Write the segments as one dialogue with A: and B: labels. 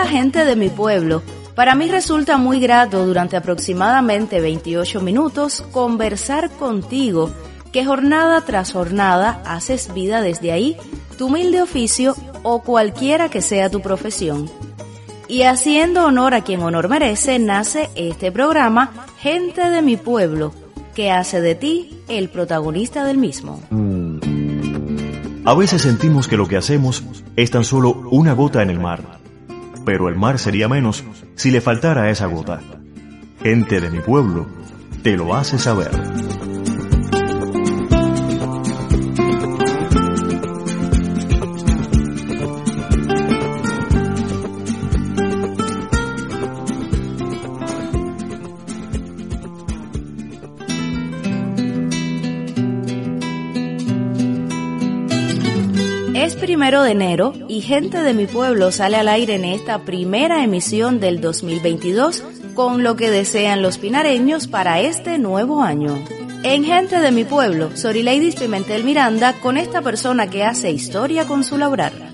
A: Hola gente de mi pueblo. Para mí resulta muy grato durante aproximadamente 28 minutos conversar contigo, que jornada tras jornada haces vida desde ahí, tu humilde oficio o cualquiera que sea tu profesión. Y haciendo honor a quien honor merece, nace este programa Gente de mi pueblo, que hace de ti el protagonista del mismo.
B: A veces sentimos que lo que hacemos es tan solo una gota en el mar, pero el mar sería menos si le faltara esa gota. Gente de mi pueblo, te lo hace saber.
A: Primero de enero y Gente de mi Pueblo sale al aire en esta primera emisión del 2022 con lo que desean los pinareños para este nuevo año. En Gente de mi Pueblo, Ladies Pimentel Miranda con esta persona que hace historia con su labrar.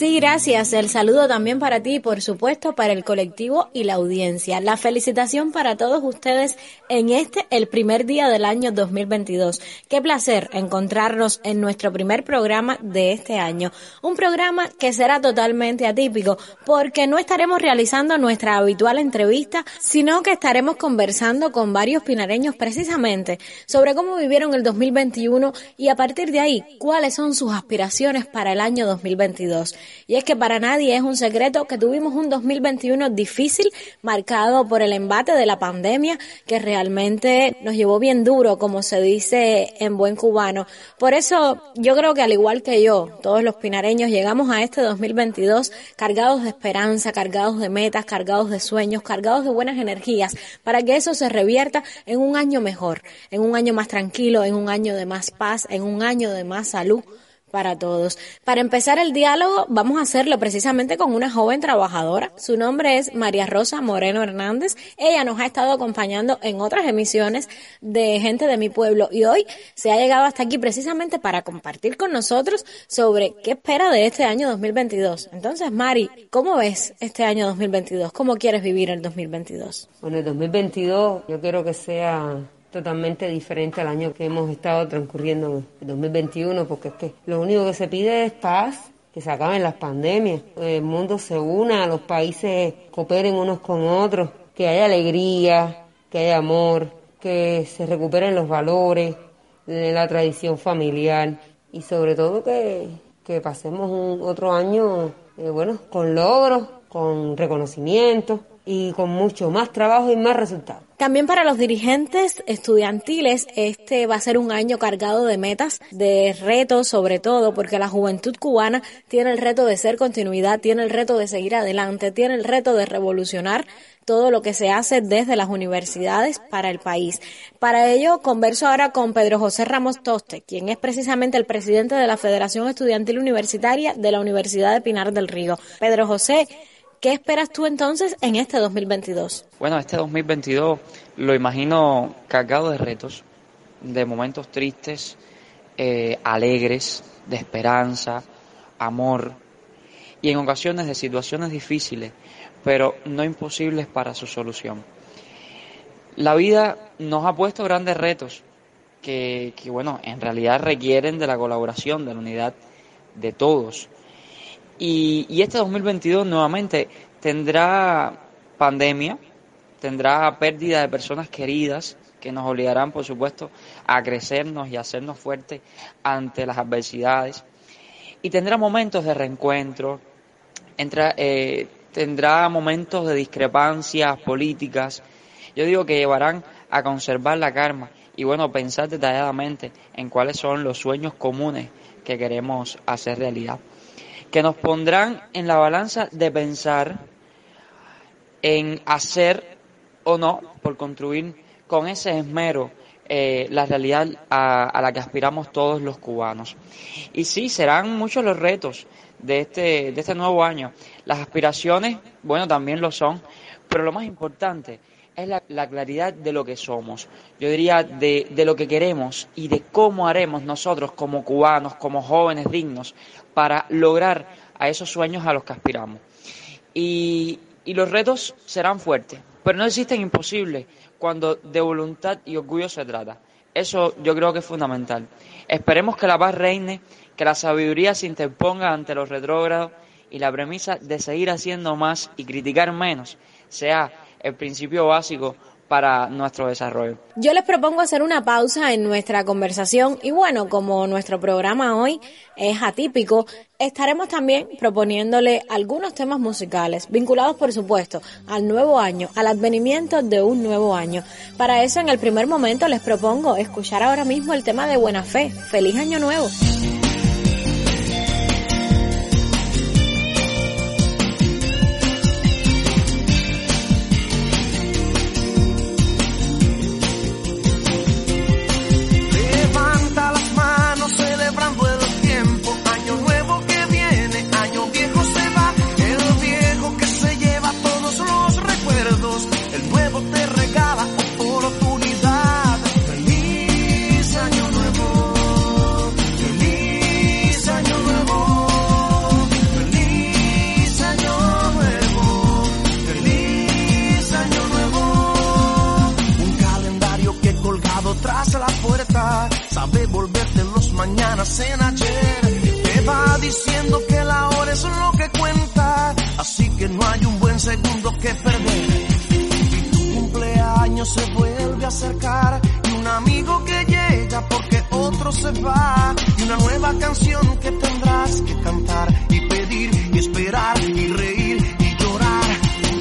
C: Sí, gracias. El saludo también para ti por supuesto para el colectivo y la audiencia. La felicitación para todos ustedes en este, el primer día del año 2022. Qué placer encontrarnos en nuestro primer programa de este año. Un programa que será totalmente atípico porque no estaremos realizando nuestra habitual entrevista, sino que estaremos conversando con varios pinareños precisamente sobre cómo vivieron el 2021 y a partir de ahí cuáles son sus aspiraciones para el año 2022. Y es que para nadie es un secreto que tuvimos un 2021 difícil, marcado por el embate de la pandemia, que realmente nos llevó bien duro, como se dice en buen cubano. Por eso yo creo que al igual que yo, todos los pinareños llegamos a este 2022 cargados de esperanza, cargados de metas, cargados de sueños, cargados de buenas energías, para que eso se revierta en un año mejor, en un año más tranquilo, en un año de más paz, en un año de más salud para todos. Para empezar el diálogo, vamos a hacerlo precisamente con una joven trabajadora. Su nombre es María Rosa Moreno Hernández. Ella nos ha estado acompañando en otras emisiones de gente de mi pueblo y hoy se ha llegado hasta aquí precisamente para compartir con nosotros sobre qué espera de este año 2022. Entonces, Mari, ¿cómo ves este año 2022? ¿Cómo quieres vivir el 2022?
D: Bueno, el 2022 yo quiero que sea totalmente diferente al año que hemos estado transcurriendo en 2021, porque es que lo único que se pide es paz, que se acaben las pandemias, el mundo se una, los países cooperen unos con otros, que haya alegría, que haya amor, que se recuperen los valores de la tradición familiar y sobre todo que, que pasemos un otro año, eh, bueno, con logros, con reconocimiento y con mucho más trabajo y más resultados.
C: También para los dirigentes estudiantiles, este va a ser un año cargado de metas, de retos sobre todo, porque la juventud cubana tiene el reto de ser continuidad, tiene el reto de seguir adelante, tiene el reto de revolucionar todo lo que se hace desde las universidades para el país. Para ello, converso ahora con Pedro José Ramos Toste, quien es precisamente el presidente de la Federación Estudiantil Universitaria de la Universidad de Pinar del Río. Pedro José, ¿Qué esperas tú entonces en este 2022?
E: Bueno, este 2022 lo imagino cargado de retos, de momentos tristes, eh, alegres, de esperanza, amor y en ocasiones de situaciones difíciles, pero no imposibles para su solución. La vida nos ha puesto grandes retos que, que bueno, en realidad requieren de la colaboración, de la unidad de todos y, este 2022 nuevamente tendrá pandemia, tendrá pérdida de personas queridas que nos obligarán, por supuesto, a crecernos y hacernos fuertes ante las adversidades. Y tendrá momentos de reencuentro, eh, tendrá momentos de discrepancias políticas. Yo digo que llevarán a conservar la karma y, bueno, pensar detalladamente en cuáles son los sueños comunes que queremos hacer realidad que nos pondrán en la balanza de pensar en hacer o no, por construir con ese esmero eh, la realidad a, la que aspiramos todos los cubanos. Y sí, serán muchos los retos de este, de este nuevo año. Las aspiraciones, bueno, también lo son, pero lo más importante es la, la, claridad de lo que somos. Yo diría de, de, lo que queremos y de cómo haremos nosotros como cubanos, como jóvenes dignos, para lograr a esos sueños a los que aspiramos. y, y los retos serán fuertes, pero no existen imposibles cuando de voluntad y orgullo se trata. Eso yo creo que es fundamental. Esperemos que la paz reine, que la sabiduría se interponga ante los retrógrados y la premisa de seguir haciendo más y criticar menos sea el principio básico para nuestro desarrollo.
C: Yo les propongo hacer una pausa en nuestra conversación y bueno, como nuestro programa hoy es atípico, estaremos también proponiéndole algunos temas musicales vinculados por supuesto al nuevo año, al advenimiento de un nuevo año. Para eso en el primer momento les propongo escuchar ahora mismo el tema de Buena Fe. Feliz año nuevo.
F: En ayer. Te va diciendo que la hora es lo que cuenta, así que no hay un buen segundo que perder. Y tu cumpleaños se vuelve a acercar y un amigo que llega porque otro se va y una nueva canción que tendrás que cantar y pedir y esperar y reír y llorar.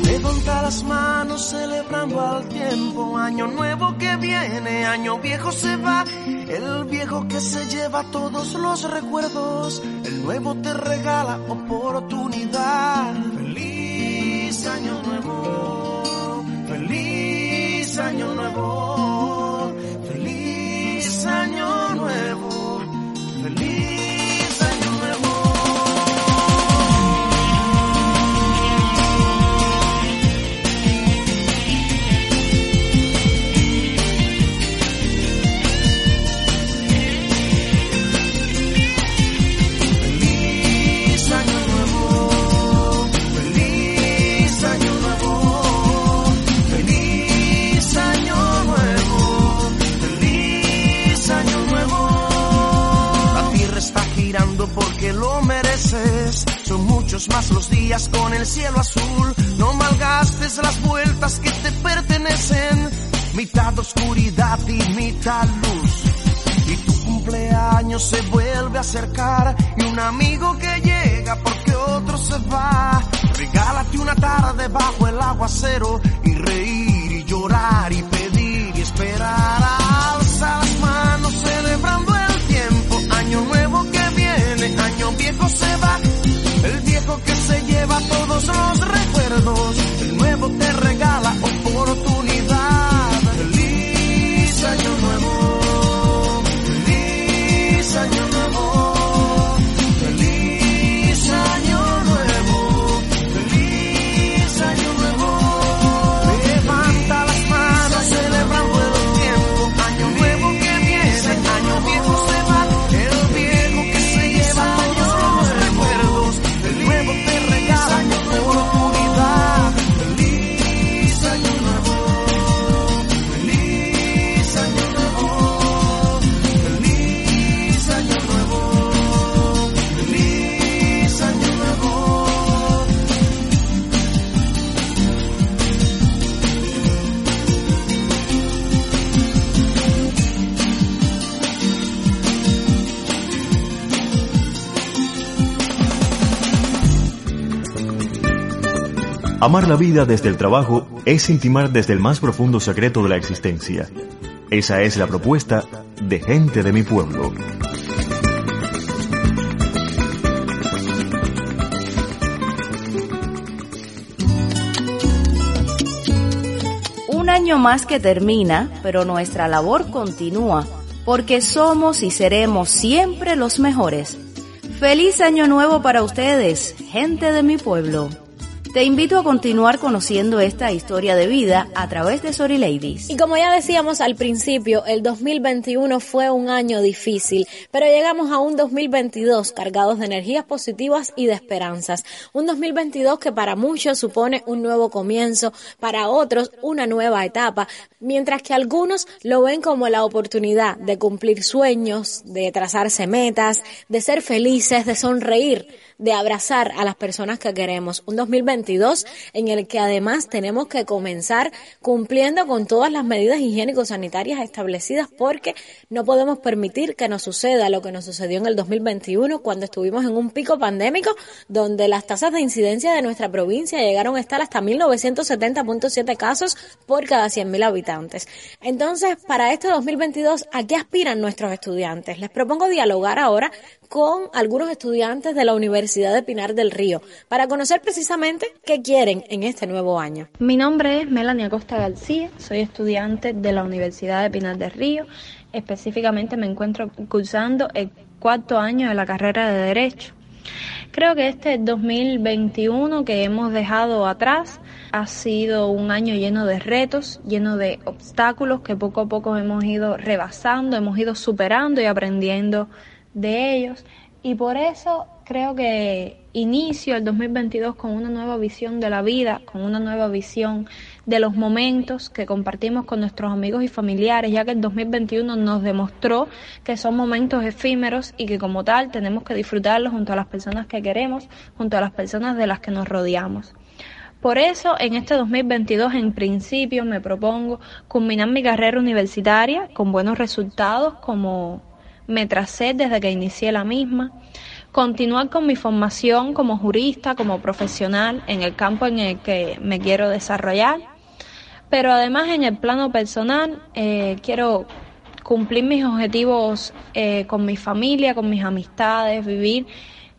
F: Levanta las manos celebrando al tiempo, año nuevo que viene, año viejo se va el viejo que se lleva todos los recuerdos, el nuevo te regala oportunidad. Feliz año nuevo, feliz año nuevo,
B: Amar la vida desde el trabajo es intimar desde el más profundo secreto de la existencia. Esa es la propuesta de gente de mi pueblo.
A: Un año más que termina, pero nuestra labor continúa, porque somos y seremos siempre los mejores. Feliz año nuevo para ustedes, gente de mi pueblo. Te invito a continuar conociendo esta historia de vida a través de Sorry Ladies.
C: Y como ya decíamos al principio, el 2021 fue un año difícil, pero llegamos a un 2022 cargados de energías positivas y de esperanzas. Un 2022 que para muchos supone un nuevo comienzo, para otros una nueva etapa, mientras que algunos lo ven como la oportunidad de cumplir sueños, de trazarse metas, de ser felices, de sonreír de abrazar a las personas que queremos. Un 2022 en el que además tenemos que comenzar cumpliendo con todas las medidas higiénico-sanitarias establecidas porque no podemos permitir que nos suceda lo que nos sucedió en el 2021 cuando estuvimos en un pico pandémico donde las tasas de incidencia de nuestra provincia llegaron a estar hasta 1970.7 casos por cada 100.000 habitantes. Entonces, para este 2022, ¿a qué aspiran nuestros estudiantes? Les propongo dialogar ahora con algunos estudiantes de la Universidad de Pinar del Río para conocer precisamente qué quieren en este nuevo año.
G: Mi nombre es Melania Costa García, soy estudiante de la Universidad de Pinar del Río. Específicamente me encuentro cursando el cuarto año de la carrera de Derecho. Creo que este 2021 que hemos dejado atrás ha sido un año lleno de retos, lleno de obstáculos que poco a poco hemos ido rebasando, hemos ido superando y aprendiendo de ellos y por eso creo que inicio el 2022 con una nueva visión de la vida, con una nueva visión de los momentos que compartimos con nuestros amigos y familiares, ya que el 2021 nos demostró que son momentos efímeros y que como tal tenemos que disfrutarlos junto a las personas que queremos, junto a las personas de las que nos rodeamos. Por eso, en este 2022, en principio, me propongo culminar mi carrera universitaria con buenos resultados como me tracé desde que inicié la misma, continuar con mi formación como jurista, como profesional en el campo en el que me quiero desarrollar, pero además en el plano personal eh, quiero cumplir mis objetivos eh, con mi familia, con mis amistades, vivir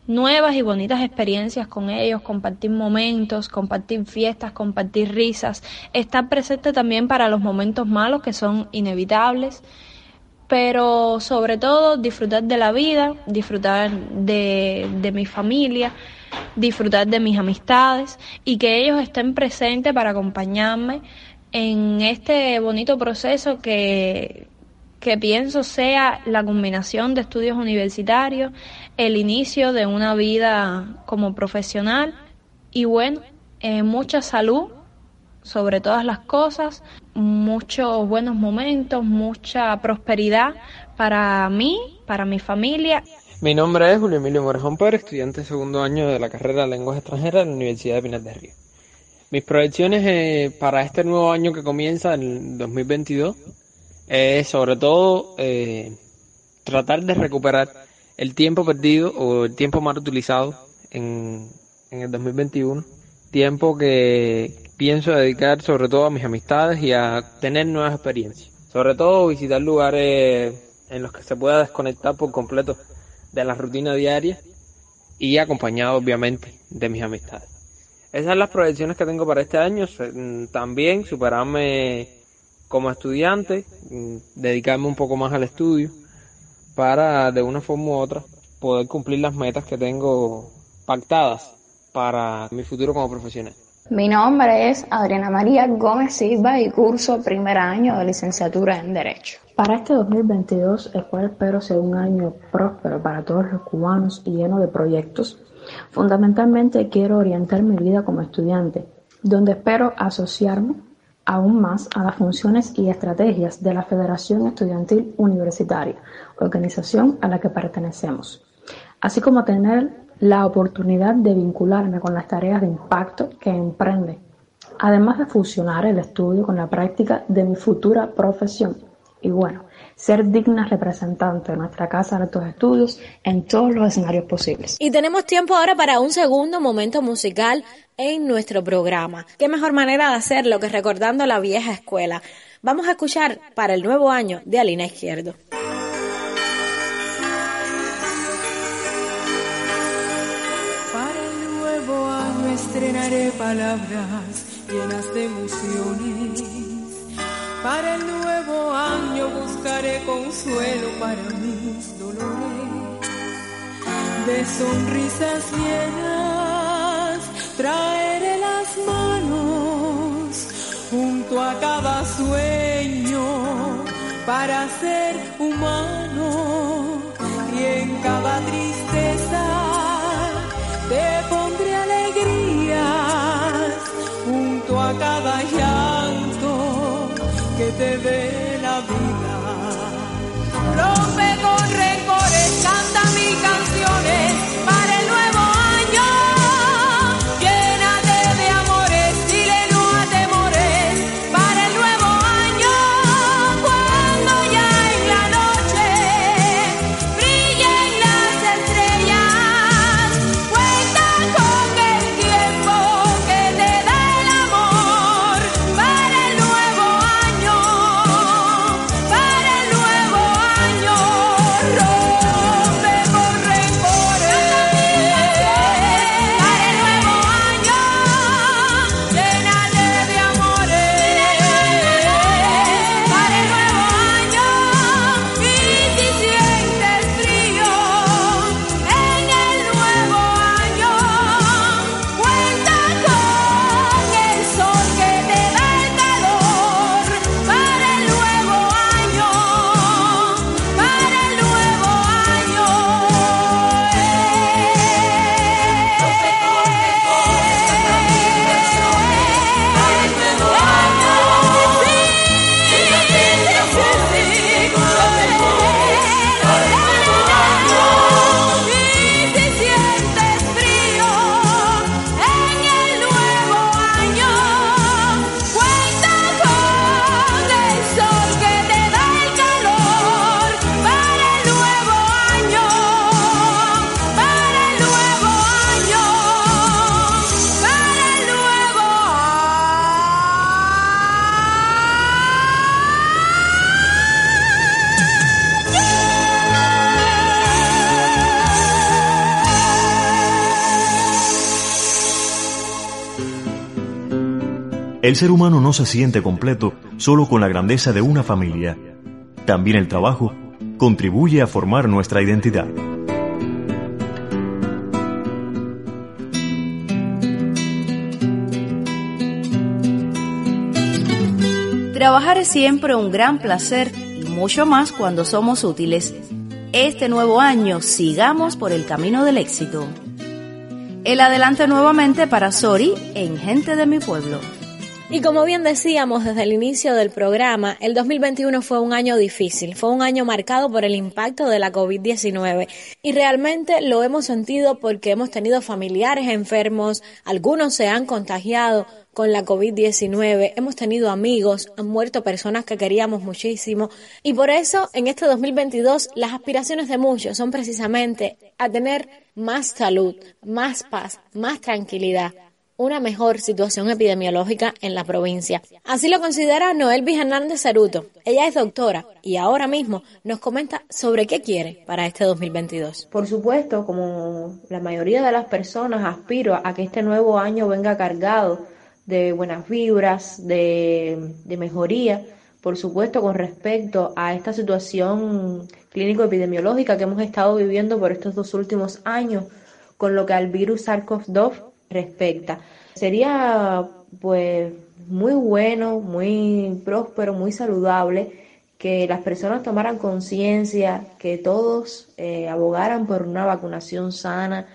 G: nuevas y bonitas experiencias con ellos, compartir momentos, compartir fiestas, compartir risas, estar presente también para los momentos malos que son inevitables pero sobre todo disfrutar de la vida, disfrutar de, mi familia, disfrutar de mis amistades y que ellos estén presentes para acompañarme en este bonito proceso que, que pienso sea la combinación de estudios universitarios, el inicio de una vida como profesional y bueno, eh, mucha salud sobre todas las cosas, muchos buenos momentos, mucha prosperidad para mí, para mi familia.
H: Mi nombre es Julio Emilio Morejón Pérez, estudiante de segundo año de la carrera de Lenguas Extranjeras de la Universidad de Pinar del Río. Mis proyecciones eh, para este nuevo año que comienza en 2022 es sobre todo eh, tratar de recuperar el tiempo perdido o el tiempo mal utilizado en, en el 2021, tiempo que, pienso dedicar sobre todo a mis amistades y a tener nuevas experiencias. Sobre todo visitar lugares en los que se pueda desconectar por completo de la rutina diaria y acompañado obviamente de mis amistades. Esas son las proyecciones que tengo para este año. Mm, también superarme como estudiante, mm, dedicarme un poco más al estudio para de una forma u otra poder cumplir las metas que tengo pactadas para mi futuro como profesional.
I: Mi nombre es Adriana María Gómez Silva y curso primer año de licenciatura en Derecho. Para este 2022, el cual espero sea un año próspero para todos los cubanos y lleno de proyectos, fundamentalmente quiero orientar mi vida como estudiante, donde espero asociarme aún más a las funciones y estrategias de la Federación Estudiantil Universitaria, organización a la que pertenecemos, así como tener la oportunidad de vincularme con las tareas de impacto que emprende, además de fusionar el estudio con la práctica de mi futura profesión. Y bueno, ser dignas representantes de nuestra Casa de Altos Estudios en todos los escenarios posibles.
C: Y tenemos tiempo ahora para un segundo momento musical en nuestro programa. ¿Qué mejor manera de hacerlo que recordando la vieja escuela? Vamos a escuchar para el nuevo año de Alina Izquierdo.
J: Estrenaré palabras llenas de emociones. Para el nuevo año buscaré consuelo para mis dolores. De sonrisas llenas traeré la las manos junto a cada sueño para ser humano y en cada tristeza dé la vida. Rompe con
B: El ser humano no se siente completo solo con la grandeza de una familia. También el trabajo contribuye a formar nuestra identidad.
A: Trabajar es siempre un gran placer y mucho más cuando somos útiles. Este nuevo año sigamos por el camino del éxito. El adelante nuevamente para Sori en Gente de mi Pueblo.
C: Y como bien decíamos desde el inicio del programa, el 2021 fue un año difícil, fue un año marcado por el impacto de la COVID-19 y realmente lo hemos sentido porque hemos tenido familiares enfermos, algunos se han contagiado con la COVID-19, hemos tenido amigos, han muerto personas que queríamos muchísimo. Y por eso en este 2022 las aspiraciones de muchos son precisamente a tener más salud, más paz, más tranquilidad una mejor situación epidemiológica en la provincia. Así lo considera Noel Hernández Ceruto. Ella es doctora y ahora mismo nos comenta sobre qué quiere para este 2022.
I: Por supuesto, como la mayoría de las personas, aspiro a que este nuevo año venga cargado de buenas vibras, de, de mejoría, por supuesto, con respecto a esta situación clínico-epidemiológica que hemos estado viviendo por estos dos últimos años, con lo que al virus SARS-CoV-2 respecta. Sería pues muy bueno, muy próspero, muy saludable que las personas tomaran conciencia, que todos eh, abogaran por una vacunación sana,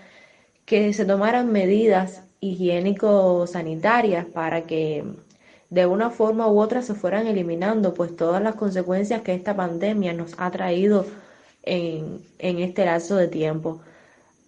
I: que se tomaran medidas higiénico-sanitarias para que de una forma u otra se fueran eliminando pues todas las consecuencias que esta pandemia nos ha traído en, en este lapso de tiempo.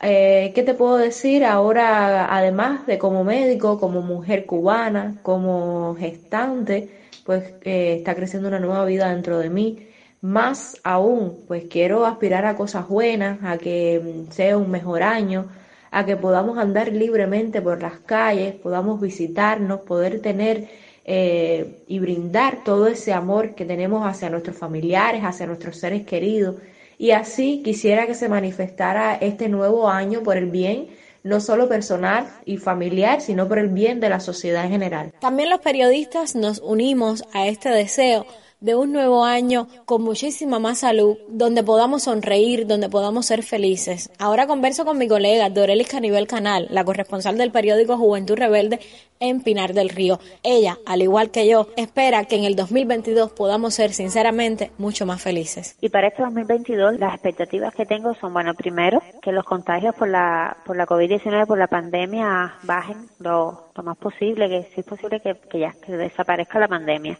I: Eh, ¿Qué te puedo decir ahora, además de como médico, como mujer cubana, como gestante, pues eh, está creciendo una nueva vida dentro de mí? Más aún, pues quiero aspirar a cosas buenas, a que mm, sea un mejor año, a que podamos andar libremente por las calles, podamos visitarnos, poder tener eh, y brindar todo ese amor que tenemos hacia nuestros familiares, hacia nuestros seres queridos y así quisiera que se manifestara este nuevo año por el bien no solo personal y familiar, sino por el bien de la sociedad en general.
C: También los periodistas nos unimos a este deseo de un nuevo año con muchísima más salud, donde podamos sonreír, donde podamos ser felices. Ahora converso con mi colega Dorelis Canibel Canal, la corresponsal del periódico Juventud Rebelde en Pinar del Río. Ella, al igual que yo, espera que en el 2022 podamos ser sinceramente mucho más felices.
K: Y para este 2022 las expectativas que tengo son, bueno, primero, que los contagios por la, por la COVID-19, por la pandemia, bajen lo, lo más posible, que si es posible que, que ya desaparezca la pandemia.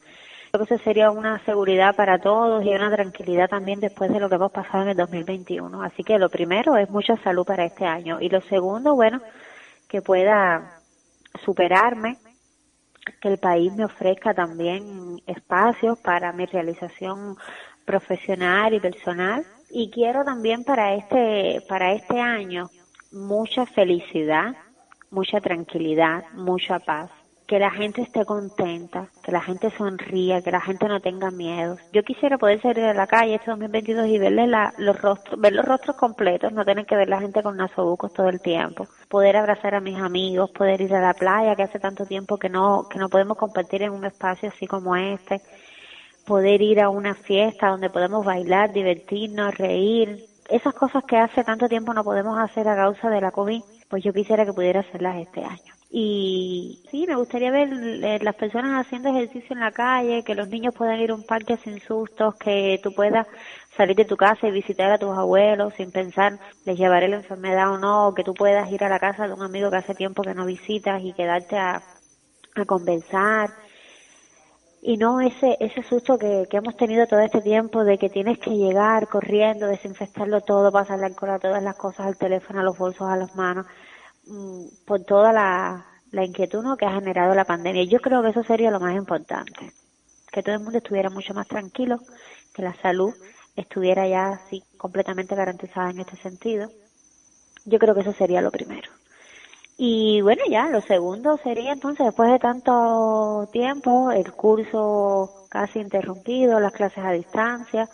K: Creo que eso sería una seguridad para todos y una tranquilidad también después de lo que hemos pasado en el 2021. Así que lo primero es mucha salud para este año. Y lo segundo, bueno, que pueda superarme, que el país me ofrezca también espacios para mi realización profesional y personal. Y quiero también para este, para este año mucha felicidad, mucha tranquilidad, mucha paz que la gente esté contenta, que la gente sonría, que la gente no tenga miedo. Yo quisiera poder salir a la calle este 2022 y verle los rostros, ver los rostros completos, no tener que ver la gente con nasobucos todo el tiempo. Poder abrazar a mis amigos, poder ir a la playa, que hace tanto tiempo que no, que no podemos compartir en un espacio así como este. Poder ir a una fiesta donde podemos bailar, divertirnos, reír. Esas cosas que hace tanto tiempo no podemos hacer a causa de la COVID, pues yo quisiera que pudiera hacerlas este año. Y sí, me gustaría ver eh, las personas haciendo ejercicio en la calle, que los niños puedan ir a un parque sin sustos, que tú puedas salir de tu casa y visitar a tus abuelos sin pensar les llevaré la enfermedad o no, que tú puedas ir a la casa de un amigo que hace tiempo que no visitas y quedarte a, a conversar. Y no ese, ese susto que, que hemos tenido todo este tiempo de que tienes que llegar corriendo, desinfectarlo todo, pasarle alcohol a todas las cosas, al teléfono, a los bolsos, a las manos por toda la, inquietud ¿no? que ha generado la pandemia. Yo creo que eso sería lo más importante, que todo el mundo estuviera mucho más tranquilo, que la salud estuviera ya así completamente garantizada en este sentido. Yo creo que eso sería lo primero. Y bueno, ya, lo segundo sería entonces, después de tanto tiempo, el curso casi interrumpido, las clases a distancia,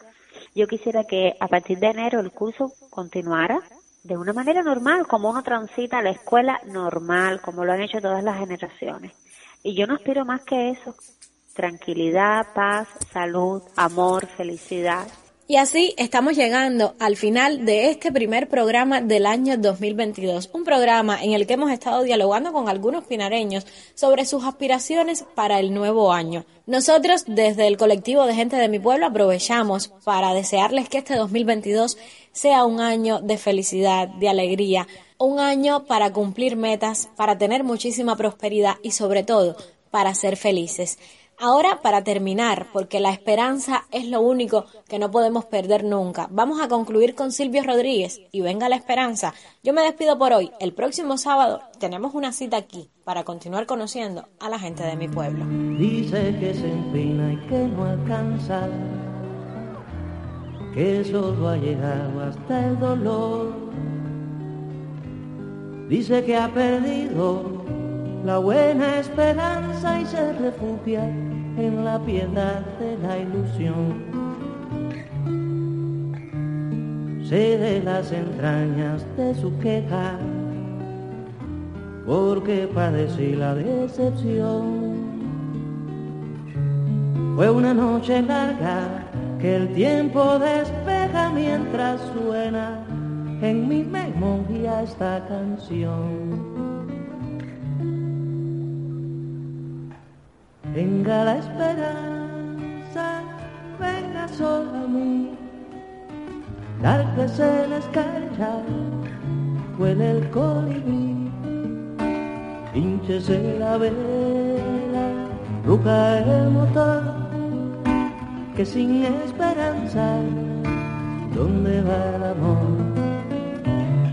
K: yo quisiera que a partir de enero el curso continuara de una manera normal, como uno transita a la escuela normal, como lo han hecho todas las generaciones. Y yo no aspiro más que eso. Tranquilidad, paz, salud, amor, felicidad.
C: Y así estamos llegando al final de este primer programa del año 2022, un programa en el que hemos estado dialogando con algunos pinareños sobre sus aspiraciones para el nuevo año. Nosotros desde el colectivo de gente de mi pueblo aprovechamos para desearles que este 2022 sea un año de felicidad, de alegría, un año para cumplir metas, para tener muchísima prosperidad y sobre todo para ser felices. Ahora, para terminar, porque la esperanza es lo único que no podemos perder nunca, vamos a concluir con Silvio Rodríguez y venga la esperanza. Yo me despido por hoy. El próximo sábado tenemos una cita aquí para continuar conociendo a la gente de mi pueblo.
L: Dice que se empina y que no alcanza, que solo ha llegado hasta el dolor. Dice que ha perdido la buena esperanza y se refugia en la piedad de la ilusión. Sé de las entrañas de su queja, porque padecí la decepción. Fue una noche larga que el tiempo despeja mientras suena en mi memoria esta canción. Venga la esperanza, venga solo a mí, se la escarcha, huele el colibrí, hinchese la vela, ruca el motor, que sin esperanza, ¿dónde va el amor?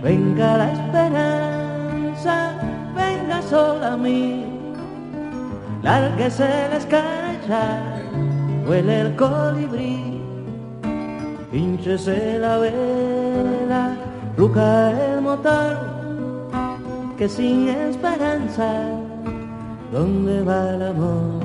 L: Venga la esperanza, venga solo a mí lárguese la escarcha, huele el colibrí, pinchese la vela, ruca el motor, que sin esperanza, ¿dónde va el amor?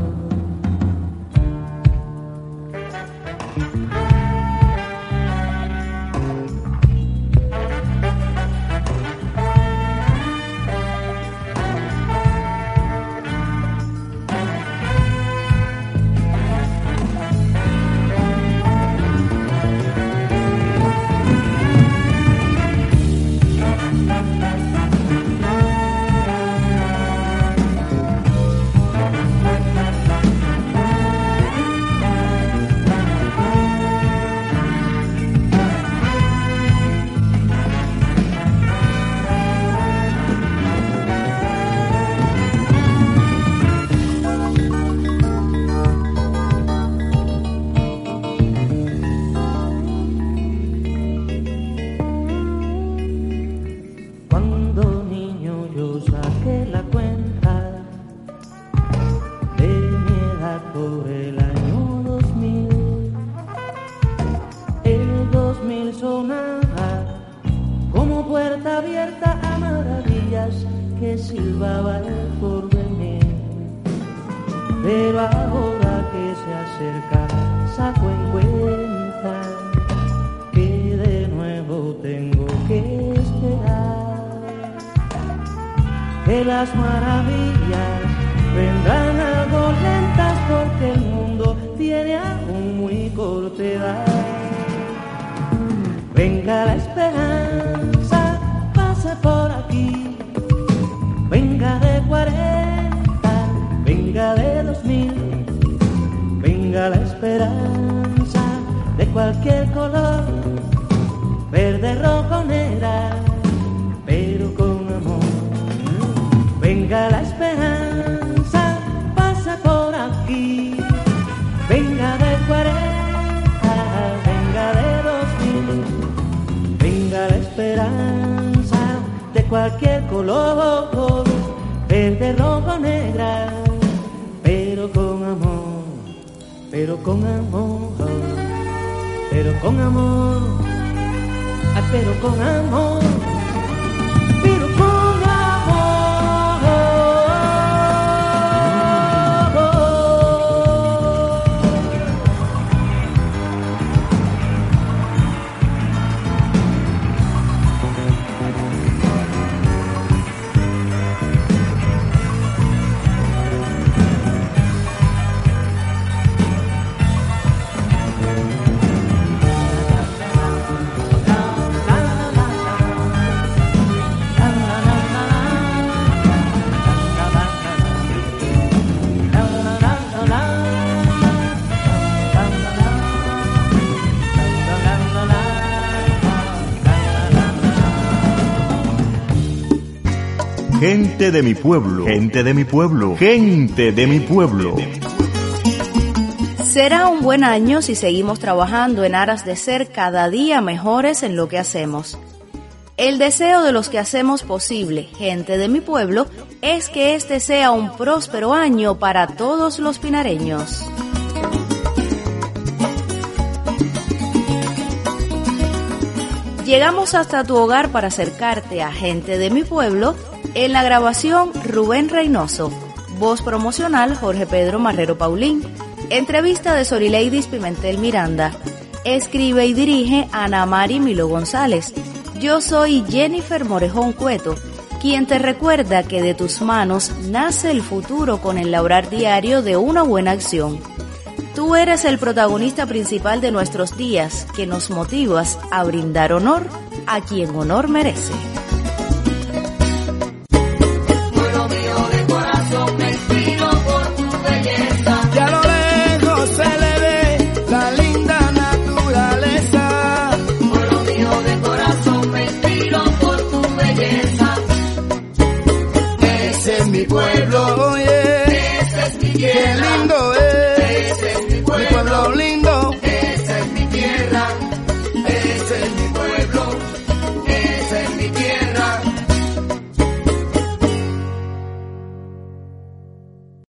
L: Que silbaba el porvenir. Pero ahora que se acerca, saco en cuenta que de nuevo tengo que esperar. Que las maravillas vendrán algo lentas porque el mundo tiene aún muy corta edad. Venga la esperanza, pase por aquí. Venga de 2000. Venga la esperanza de cualquier color, verde, rojo, negra, pero con amor. Venga la esperanza, pasa por aquí. Venga de 40, venga de 2000. Venga la esperanza de cualquier color, verde, rojo, negra, pero con amor, pero con amor, ah, pero con amor,
B: Gente de mi pueblo, gente de mi pueblo, gente de mi pueblo.
A: Será un buen año si seguimos trabajando en aras de ser cada día mejores en lo que hacemos. El deseo de los que hacemos posible, gente de mi pueblo, es que este sea un próspero año para todos los pinareños. Llegamos hasta tu hogar para acercarte a gente de mi pueblo. En la grabación, Rubén Reynoso. Voz promocional, Jorge Pedro Marrero Paulín. Entrevista de Sorileidis Pimentel Miranda. Escribe y dirige Ana Mari Milo González. Yo soy Jennifer Morejón Cueto, quien te recuerda que de tus manos nace el futuro con el laurar diario de una buena acción. Tú eres el protagonista principal de nuestros días, que nos motivas a brindar honor a quien honor merece.